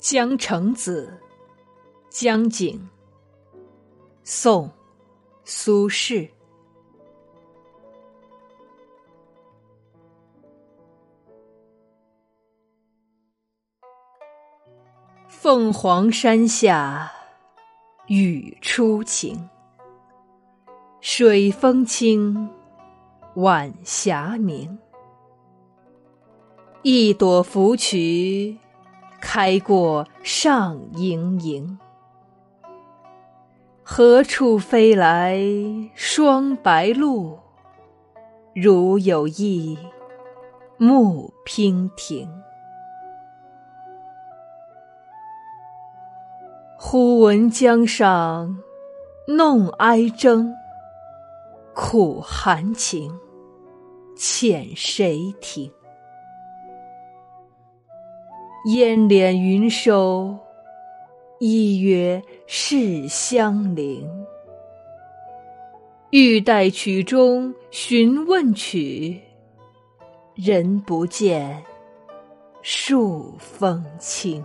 江城子·江景，宋·苏轼。凤凰山下雨初晴，水风清，晚霞明。一朵芙蕖。开过上盈盈，何处飞来双白鹭？如有意慕娉婷。忽闻江上弄哀筝，苦含情，遣谁听？烟敛云收，一约是相邻。欲待曲中询问曲，人不见，数风清。